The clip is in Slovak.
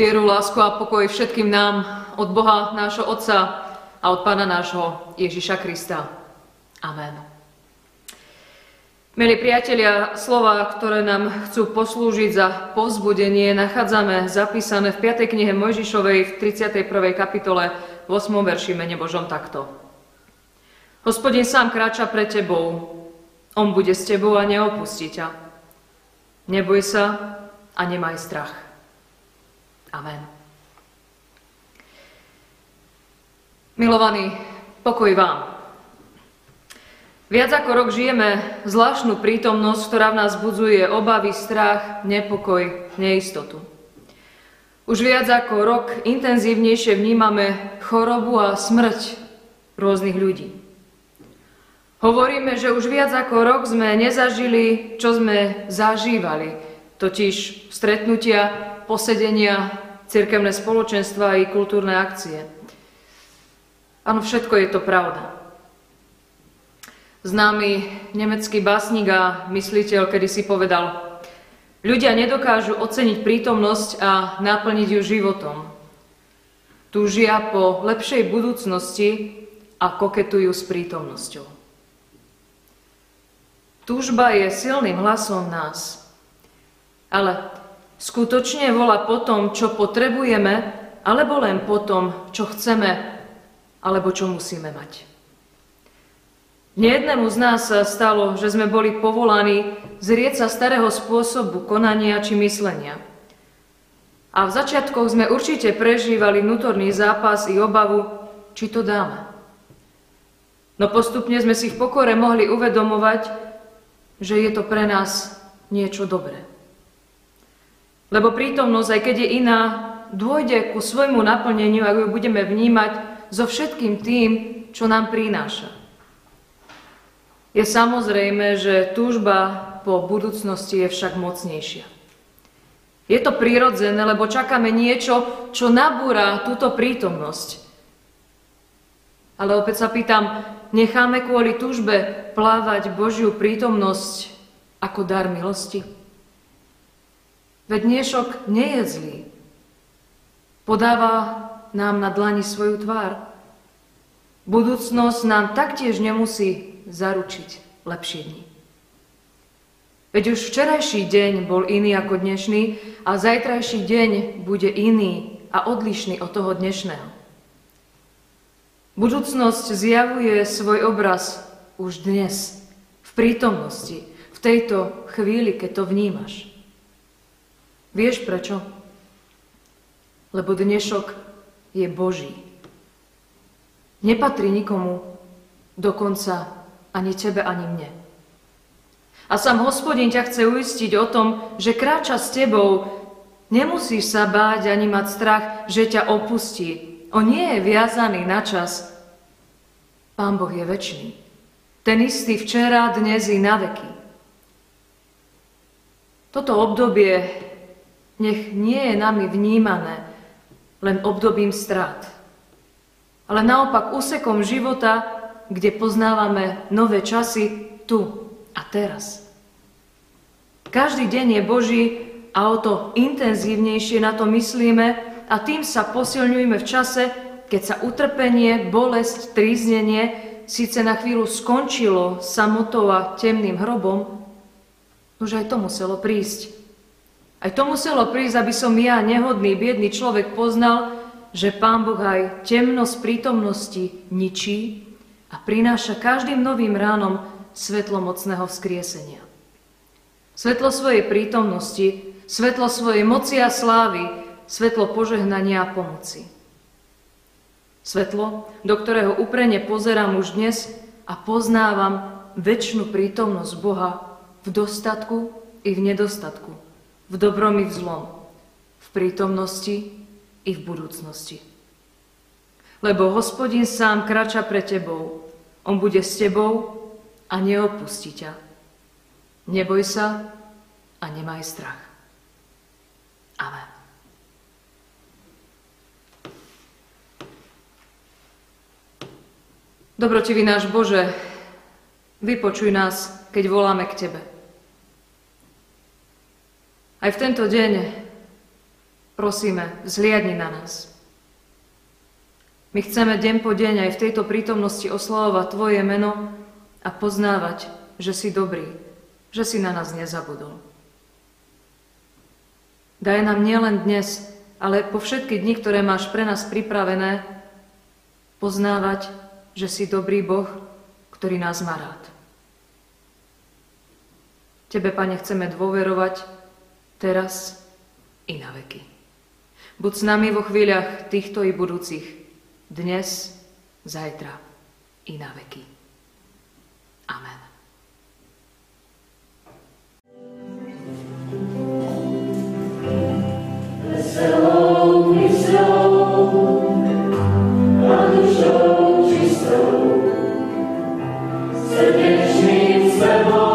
Vieru, lásku a pokoj všetkým nám od Boha, nášho Otca a od Pána nášho Ježiša Krista. Amen. Milí priatelia, slova, ktoré nám chcú poslúžiť za povzbudenie, nachádzame zapísané v 5. knihe Mojžišovej v 31. kapitole 8. verši mene Božom takto. Hospodin sám kráča pre tebou, on bude s tebou a neopustí ťa. Neboj sa a nemaj strach. Amen. Milovaní, pokoj vám. Viac ako rok žijeme zvláštnu prítomnosť, ktorá v nás budzuje obavy, strach, nepokoj, neistotu. Už viac ako rok intenzívnejšie vnímame chorobu a smrť rôznych ľudí. Hovoríme, že už viac ako rok sme nezažili, čo sme zažívali, totiž stretnutia posedenia, cirkevné spoločenstva i kultúrne akcie. Áno, všetko je to pravda. Známy nemecký básnik a mysliteľ kedy si povedal, ľudia nedokážu oceniť prítomnosť a naplniť ju životom. Túžia po lepšej budúcnosti a koketujú s prítomnosťou. Túžba je silným hlasom nás, ale skutočne volá po tom, čo potrebujeme, alebo len po tom, čo chceme, alebo čo musíme mať. Nejednému z nás sa stalo, že sme boli povolaní zrieť sa starého spôsobu konania či myslenia. A v začiatkoch sme určite prežívali vnútorný zápas i obavu, či to dáme. No postupne sme si v pokore mohli uvedomovať, že je to pre nás niečo dobré. Lebo prítomnosť, aj keď je iná, dôjde ku svojmu naplneniu, ak ju budeme vnímať so všetkým tým, čo nám prináša. Je samozrejme, že túžba po budúcnosti je však mocnejšia. Je to prirodzené, lebo čakáme niečo, čo nabúra túto prítomnosť. Ale opäť sa pýtam, necháme kvôli túžbe plávať Božiu prítomnosť ako dar milosti? Veď dnešok nie je zlý. Podáva nám na dlani svoju tvár. Budúcnosť nám taktiež nemusí zaručiť lepšie dni. Veď už včerajší deň bol iný ako dnešný a zajtrajší deň bude iný a odlišný od toho dnešného. Budúcnosť zjavuje svoj obraz už dnes, v prítomnosti, v tejto chvíli, keď to vnímaš. Vieš prečo? Lebo dnešok je Boží. Nepatrí nikomu, dokonca ani tebe, ani mne. A sám hospodin ťa chce uistiť o tom, že kráča s tebou, nemusíš sa báť ani mať strach, že ťa opustí. On nie je viazaný na čas. Pán Boh je väčší. Ten istý včera, dnes i na veky. Toto obdobie nech nie je nami vnímané len obdobím strát, ale naopak úsekom života, kde poznávame nové časy tu a teraz. Každý deň je Boží a o to intenzívnejšie na to myslíme a tým sa posilňujeme v čase, keď sa utrpenie, bolesť, tríznenie síce na chvíľu skončilo samotou a temným hrobom, už aj to muselo prísť. Aj to muselo prísť, aby som ja, nehodný, biedný človek, poznal, že Pán Boh aj temnosť prítomnosti ničí a prináša každým novým ránom svetlo mocného vzkriesenia. Svetlo svojej prítomnosti, svetlo svojej moci a slávy, svetlo požehnania a pomoci. Svetlo, do ktorého uprene pozerám už dnes a poznávam väčšinu prítomnosť Boha v dostatku i v nedostatku v dobrom i v zlom, v prítomnosti i v budúcnosti. Lebo hospodin sám krača pre tebou, on bude s tebou a neopustí ťa. Neboj sa a nemaj strach. Amen. Dobrotivý náš Bože, vypočuj nás, keď voláme k Tebe. Aj v tento deň prosíme, zliadni na nás. My chceme deň po deň aj v tejto prítomnosti oslavovať Tvoje meno a poznávať, že si dobrý, že si na nás nezabudol. Daj nám nielen dnes, ale po všetky dni, ktoré máš pre nás pripravené, poznávať, že si dobrý Boh, ktorý nás má rád. Tebe, Pane, chceme dôverovať teraz i na veky. Buď s nami vo chvíľach týchto i budúcich, dnes, zajtra i na veky. Amen. Veselou, myslou a čistou, srdečným sebou.